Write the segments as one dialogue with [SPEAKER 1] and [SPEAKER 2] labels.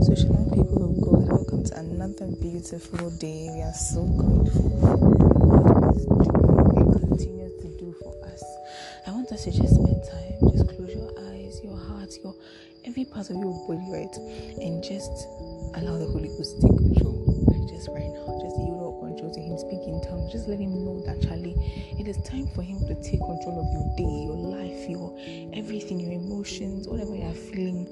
[SPEAKER 1] So, shalom, people of God, welcome to another beautiful day. We are so grateful for joy He continues to do for us. I want us to just spend time, just close your eyes, your heart, your every part of your body, right? And just allow the Holy Ghost to take control. Just right now, just yield all control to Him, speak in tongues. Just let Him know that, Charlie, it is time for Him to take control of your day, your life, your everything, your emotions, whatever you are feeling.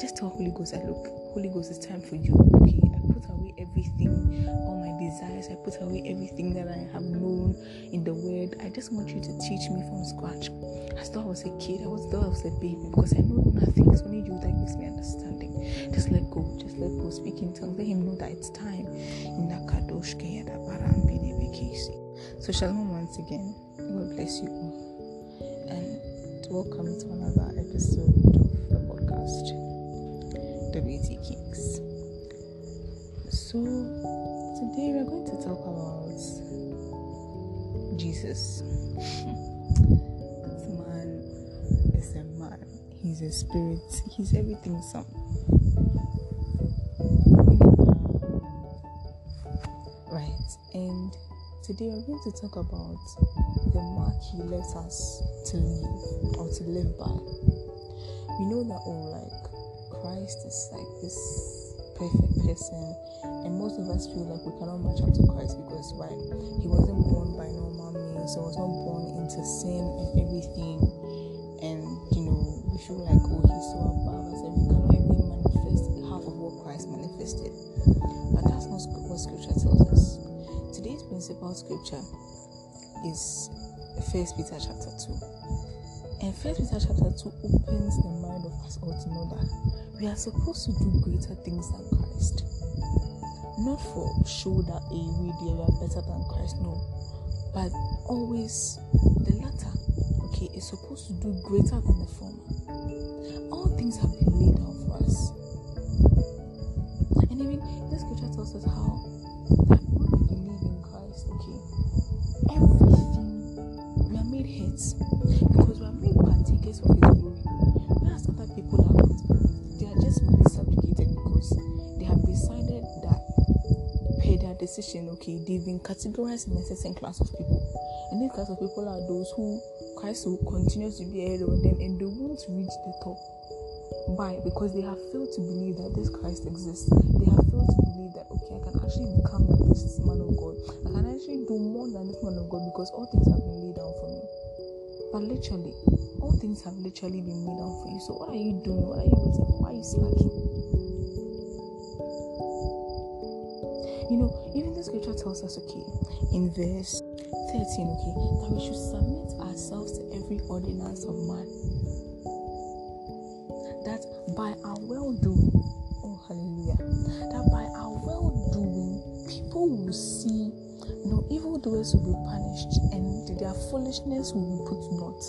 [SPEAKER 1] Just tell Holy Ghost that look, Holy Ghost, it's time for you. Okay, I put away everything, all my desires. I put away everything that I have known in the Word. I just want you to teach me from scratch. As though I was a kid, I was though I was a baby because I know nothing. It's only you that gives me understanding. Just let go. Just let go. Speak in tongues. Let Him know that it's time. So shalom once again. God bless you all, and welcome to another episode of the podcast. WT Kings. So, today we're going to talk about Jesus. this man is a man, he's a spirit, he's everything some. Right, and today we're going to talk about the mark he left us to live or to live by. We know that, oh, like Christ is like this perfect person, and most of us feel like we cannot match up to Christ because why? He wasn't born by normal means, so he was not born into sin and everything, and you know we feel like oh he's so above us and we cannot even manifest half of what Christ manifested. But that's not what Scripture tells us. Today's principal scripture is First Peter chapter two. And First Peter chapter 2 opens the mind of us all to know that we are supposed to do greater things than Christ. Not for show that a we are better than Christ, no. But always the latter, okay, is supposed to do greater than the former. All things have been laid out for us. And even this scripture tells us how that okay, they've been categorized in a certain class of people. And this class of people are those who Christ will continue to be ahead of them and they won't reach the top. Why? Because they have failed to believe that this Christ exists. They have failed to believe that okay, I can actually become like this man of God. I can actually do more than this man of God because all things have been laid down for me. But literally, all things have literally been made down for you. So what are you doing? What are you waiting for? Why are you slacking? You know, even the scripture tells us, okay, in verse 13, okay, that we should submit ourselves to every ordinance of man. That by our well doing, oh hallelujah, that by our well doing, people will see, you know, evildoers will be punished and their foolishness will be put to naught.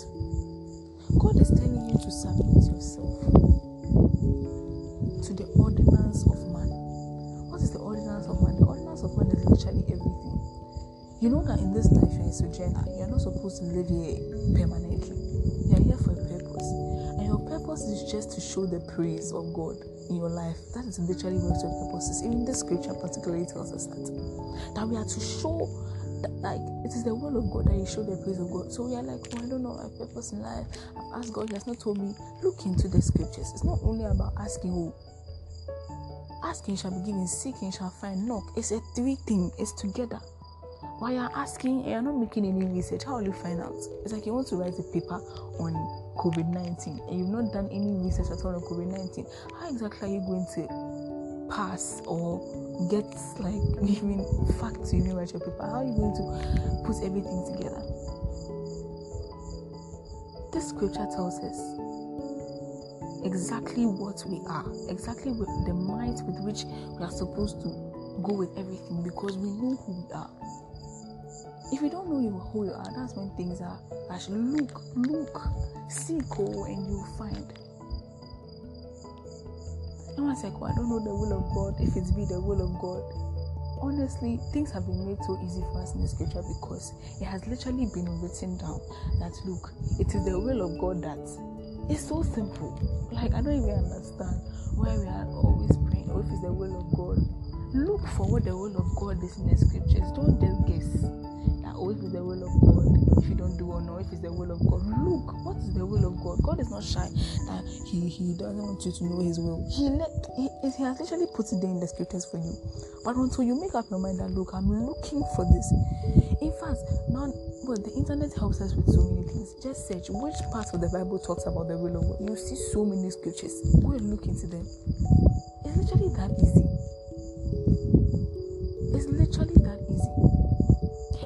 [SPEAKER 1] God is telling you to submit yourself to the ordinance of man. Man is literally everything. You know that in this life you're a sojourner. You're not supposed to live here permanently. You're here for a purpose. And your purpose is just to show the praise of God in your life. That is literally what your purpose is. Even the scripture particularly tells us that. That we are to show that, like it is the will of God that you show the praise of God. So we are like, oh, I don't know my purpose in life. I've asked God, He has not told me. Look into the scriptures. It's not only about asking oh, Asking shall be given, seeking shall find, knock. It's a three thing, it's together. While you're asking and you're not making any research, how will you find out? It's like you want to write a paper on COVID 19 and you've not done any research at all on COVID 19. How exactly are you going to pass or get like even facts to even write your paper? How are you going to put everything together? This scripture tells us exactly what we are, exactly with the might with which we are supposed to go with everything because we know who we are. If you don't know who you are, that's when things are actually look, look, seek, oh, and you'll find. And one's like, oh, I don't know the will of God, if it's be the will of God. Honestly, things have been made so easy for us in the scripture because it has literally been written down that look, it is the will of God that it's so simple. Like I don't even understand why we are always praying. or if it's the will of God. Look for what the will of God is in the scriptures. Don't just guess that oh, if it's the will of God, if you don't do or no, if it's the will of God. Look, what is the will of God? God is not shy that He He doesn't want you to know His will. He let He, he has literally put it there in the scriptures for you. But until you make up your mind that look, I'm looking for this. In fact, now but the internet helps us with so many things. Just search which part of the Bible talks about the will of God. You see so many scriptures. Go and look into them. It's literally that easy. It's literally that easy.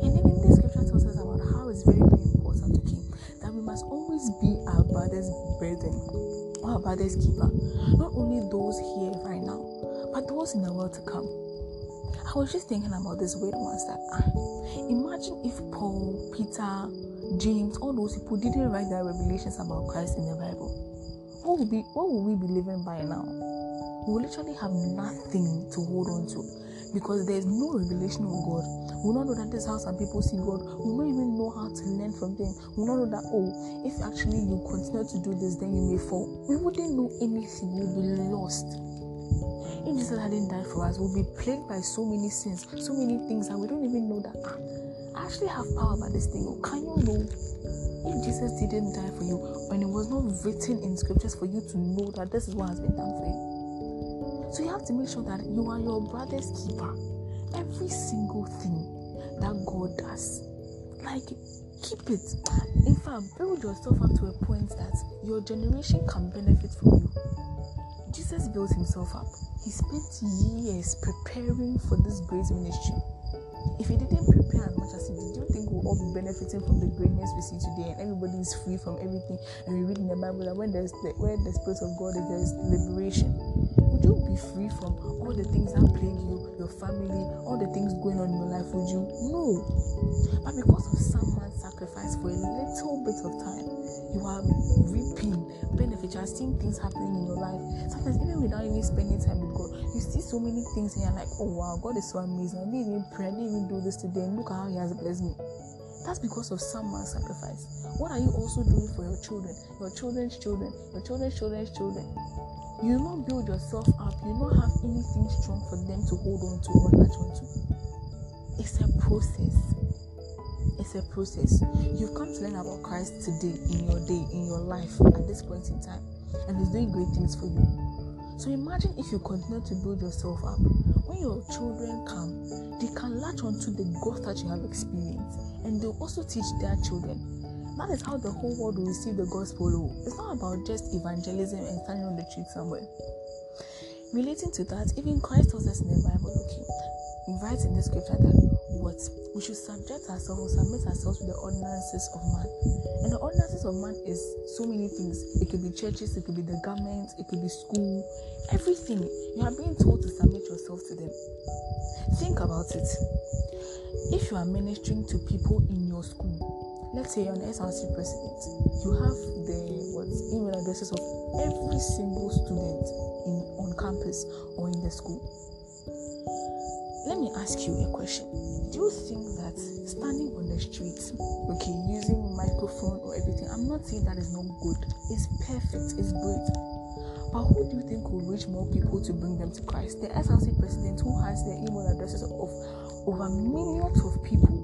[SPEAKER 1] And even this scripture tells us about how it's very, very important to keep that we must always be our brother's burden or our brother's keeper. Not only those here right now, but those in the world to come. I was just thinking about this weird ones that ah, imagine if Paul, Peter, James, all those people didn't write their revelations about Christ in the Bible. What would be what would we be living by now? We will literally have nothing to hold on to because there's no revelation of God. We not know that this is how some people see God. We not even know how to learn from them. We not know that oh, if actually you continue to do this, then you may fall. We wouldn't know anything. We'll be lost. If Jesus hadn't died for us, we'll be plagued by so many sins, so many things that we don't even know that ah, I actually have power about this thing. Oh, can you know? If Jesus didn't die for you, and it was not written in scriptures for you to know that this is what has been done for you. So you have to make sure that you are your brother's keeper. Every single thing that God does, like keep it. In fact, build yourself up to a point that your generation can benefit from you. Jesus built himself up. He spent years preparing for this great ministry. If he didn't prepare as much as he did, do you think we'll all be benefiting from the greatness we see today and everybody is free from everything? And we read in the Bible that when there's the, where the Spirit of God is, there's liberation. You be free from all the things that plague you, your family, all the things going on in your life? Would you? No. But because of someone's sacrifice for a little bit of time, you are reaping benefits. You are seeing things happening in your life. Sometimes even without even spending time with God, you see so many things and you're like, oh wow, God is so amazing. I didn't even pray, I didn't even do this today, and look at how He has blessed me. That's because of someone's sacrifice. What are you also doing for your children, your children's children, your children's children's children? You will not build yourself up. You will not have anything strong for them to hold on to or latch on to. It's a process. It's a process. You've come to learn about Christ today, in your day, in your life, at this point in time, and He's doing great things for you. So imagine if you continue to build yourself up. When your children come, they can latch onto the growth that you have experienced, and they'll also teach their children. That is how the whole world will receive the gospel. Oh. It's not about just evangelism and standing on the street somewhere. Relating to that, even Christ tells us in the Bible, okay, writes in the scripture that what we should subject ourselves, submit ourselves to the ordinances of man. And the ordinances of man is so many things. It could be churches, it could be the government, it could be school, everything. You are being told to submit yourself to them. Think about it. If you are ministering to people in your school, let's say you're an SRC president, you have the what email addresses of every single student in on campus or in the school. Let me ask you a question. Do you think that standing on the street, okay, using microphone or everything, I'm not saying that is not good. It's perfect, it's great. But who do you think will reach more people to bring them to Christ? The SRC president who has the email addresses of over millions of people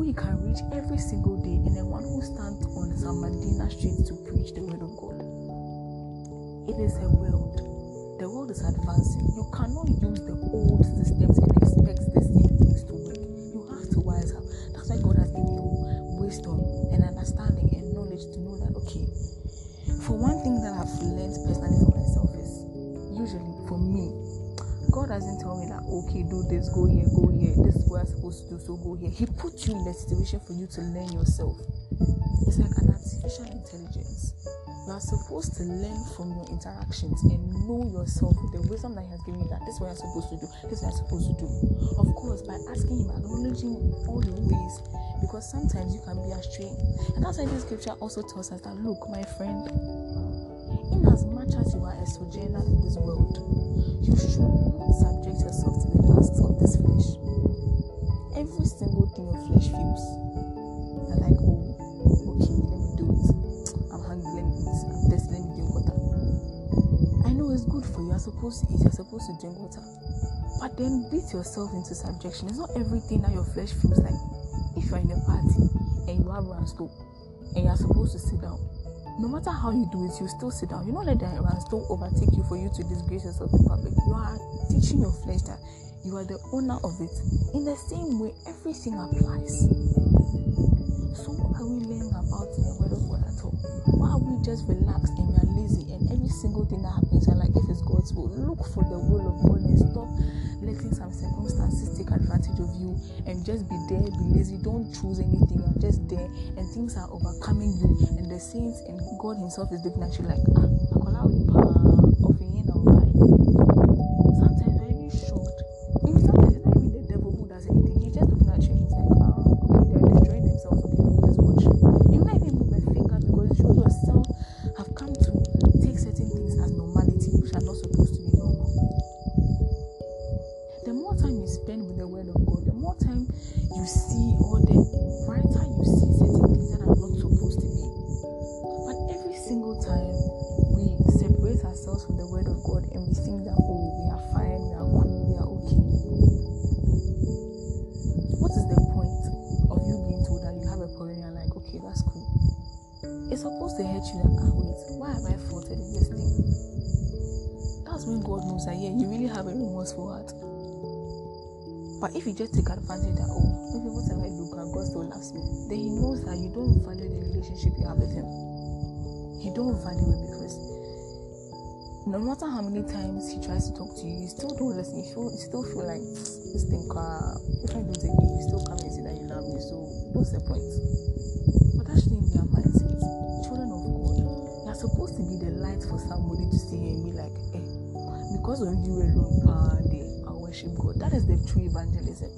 [SPEAKER 1] who he can reach every single day, and the one who stands on some Medina street to preach the word of God. It is a world. The world is advancing. You cannot use the old systems and expect the same things to work. You have to wise up. That's why God has given you wisdom and understanding and knowledge to know that okay. For one thing that I've learned personally doesn't tell me that okay, do this, go here, go here. This is what I'm supposed to do, so go here. He puts you in the situation for you to learn yourself. It's like an artificial intelligence. You are supposed to learn from your interactions and know yourself with the wisdom that He has given you. That this is what I'm supposed to do. This is what I'm supposed to do. Of course, by asking Him, acknowledging all the ways, because sometimes you can be astray. And that's why this scripture also tells us that look, my friend, in as much as you are sojourner in this world, you should not subject yourself to the lusts of this flesh. Every single thing your flesh feels. You're like, oh, okay, let me do it. I'm hungry, let me eat. I'm thirsty, let me drink water. I know it's good for you. You're supposed to eat, you're supposed to drink water. But then beat yourself into subjection. It's not everything that your flesh feels like. If you're in a party and you have run stove and you're supposed to sit down, no matter how you do it, you still sit down. You don't let the run stove overtake you for you to disgrace yourself in public. You are teaching your flesh that you are the owner of it. In the same way, everything applies. So what are we learning about in the word of God at all? Why are we just relaxed and we are lazy and every single thing that happens and like if it's Look for the will of God and stop letting some circumstances take advantage of you and just be there, be lazy, don't choose anything, you're just there and things are overcoming you and the saints and God Himself is looking at you like ah, you see, or But if you just take advantage that, oh, maybe whatever I do, God still loves me, then He knows that you don't value the relationship you have with Him. You don't value it because no matter how many times He tries to talk to you, you still don't listen. You, feel, you still feel like this thing, uh, if I don't take you still come and say that you love me. So what's the point? But that shouldn't be our mindset. Children of God, you are supposed to be the light for somebody to see and be like, eh, because of you alone, uh, worship God. That is the true evangelism.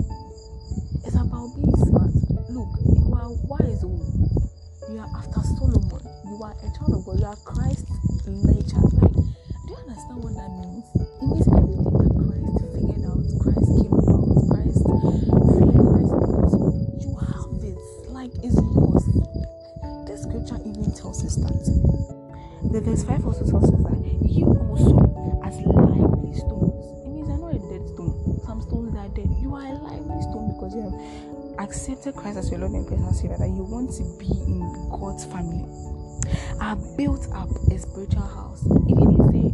[SPEAKER 1] It's about being smart. Look, you are wise. You are after Solomon. You are a child of God. You are Christ accepted Christ as your Lord and personal Savior, that you want to be in God's family. Are built up a spiritual house. It didn't say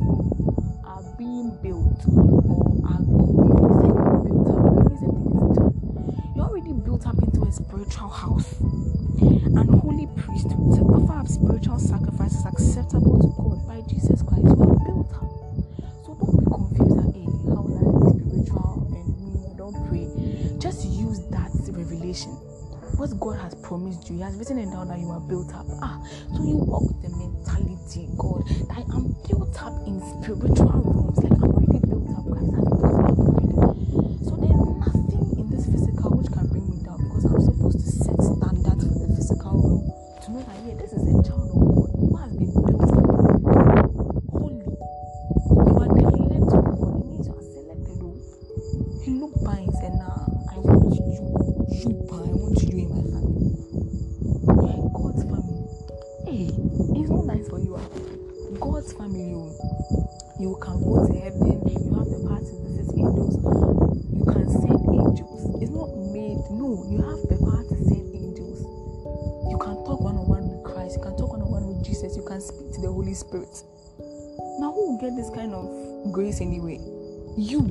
[SPEAKER 1] are being built or are. It built up. It said You're already built up into a spiritual house. And holy priesthood to offer up spiritual sacrifices acceptable to God by Jesus Christ. You are built up. So don't be confused how will is spiritual and me don't pray. Just use that revelation. What God has promised you, He has written it down that you are built up. Ah, so you walk with the mentality, God, that I am built up in spiritual rooms, like I'm already built up. Christ. So there's nothing in this physical which can bring me down because I'm supposed to set standards for the physical realm to know that yeah, this is a child of God who has been built up You.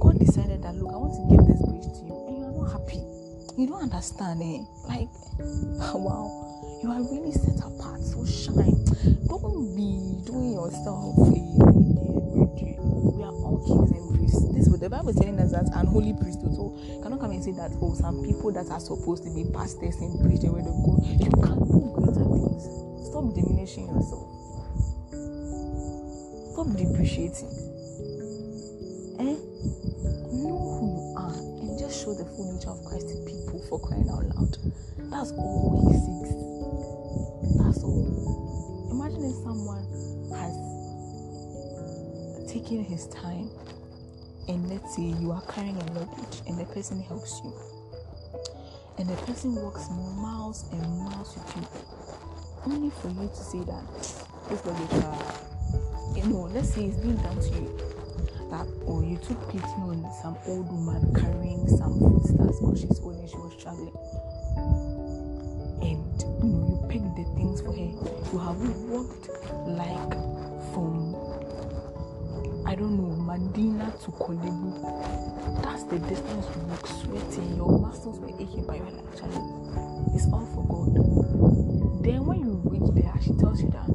[SPEAKER 1] God decided that, look, I want to give this grace to you, and you are not happy. You don't understand, eh? Like, wow, you are really set apart, so shine. Don't be doing yourself we are all kings and priests. This what the Bible is telling us that unholy priesthood. So cannot come and say that oh some people that are supposed to be pastors and preach the word of God, you can do greater things. Stop diminishing yourself. Stop depreciating. Know who you are and just show the full nature of Christ to people for crying out loud. That's all he seeks. That's all. Imagine if someone has taken his time and let's say you are carrying a luggage and the person helps you and the person walks miles and miles with you only for you to say that this luggage uh, you know let's say it's being done to you. That or you took pity on some old woman carrying some food stars because she's old and she was struggling. And you know, you picked the things for her. You have walked like from I don't know, Medina to Korle Bu. That's the distance you walk sweating, your muscles were aching, but you're actually, it's all for God. Then when you reach there, she tells you that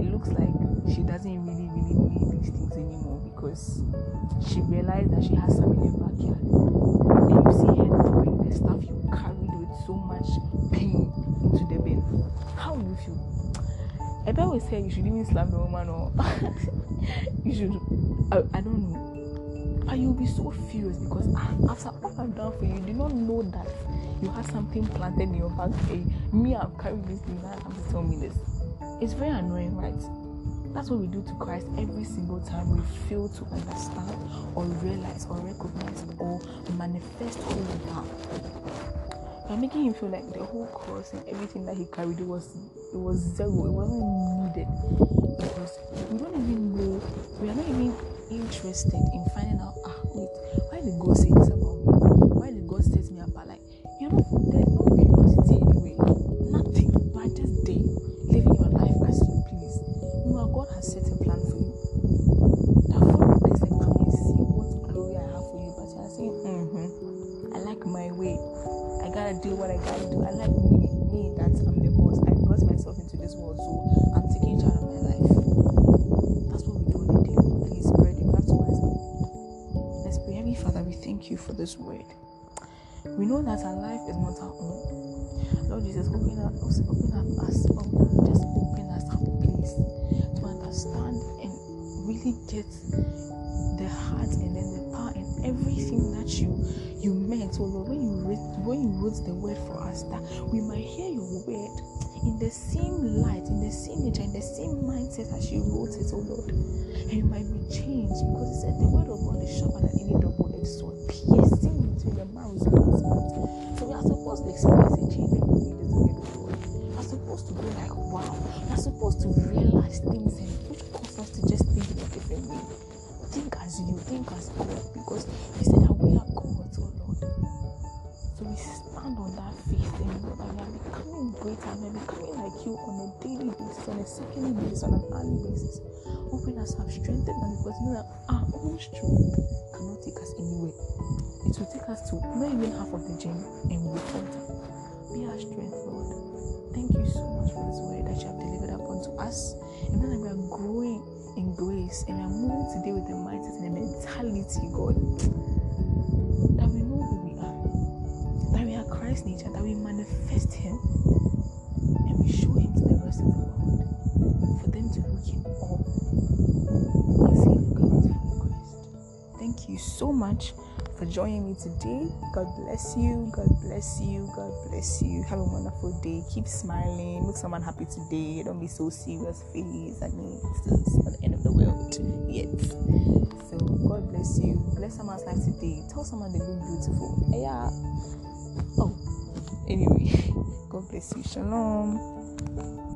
[SPEAKER 1] it looks like she doesn't really, really need these things anymore because she realized that she has some in her backyard. And you see her throwing the stuff you carried with so much pain into the bin. How do you feel? Bet we say you should even slap the woman or you should I, I don't know. But you'll be so furious because after all I've done for you, you did not know that you had something planted in your back. Hey, eh, me, I'm carrying this thing, now come to tell me this. It's very annoying, right? That's what we do to Christ every single time we fail to understand or realize or recognize or manifest who we are. By making him feel like the whole cross and everything that he carried it was it was zero it wasn't needed. Because we don't even know we are not even interested in finding out that our life is not our own. Lord Jesus, open up, open up us, just open us up, please, to understand and really get the heart and then the power and everything that you you meant, oh Lord, when you when you wrote the word for us, that we might hear your word in the same light, in the same nature, in the same mindset as you wrote it, oh Lord. And you might be changed because it said the word of God is sharper than any double-edged sword, piercing into your marrow supposed to be like, wow. Are supposed to realize things and which cause us to just think in a different way. Think as you think as God because you said that we are gods, oh Lord. So we stand on that faith and know that we are becoming greater and we are becoming like you on a daily basis, on a secondary basis, on an hourly basis. Open us have strengthened us because you know that our own strength cannot take us anywhere. It will take us to not even half of the journey and we will falter. Be our strength, Lord. Thank you so much for this word that you have delivered upon to us. And now that we are growing in grace and we are moving today with the mindset and the mentality, God that we know who we are, that we are Christ's nature that we manifest Him and we show Him to the rest of the world for them to look in awe and say, Look at Christ. Thank you so much for joining me today. God bless you. God bless you. God bless you. Have a wonderful day. Keep smiling. Make someone happy today. Don't be so serious face. I mean, it's not the end of the world yet. So God bless you. Bless someone's life today. Tell someone they look beautiful. Yeah. Oh, anyway, God bless you. Shalom.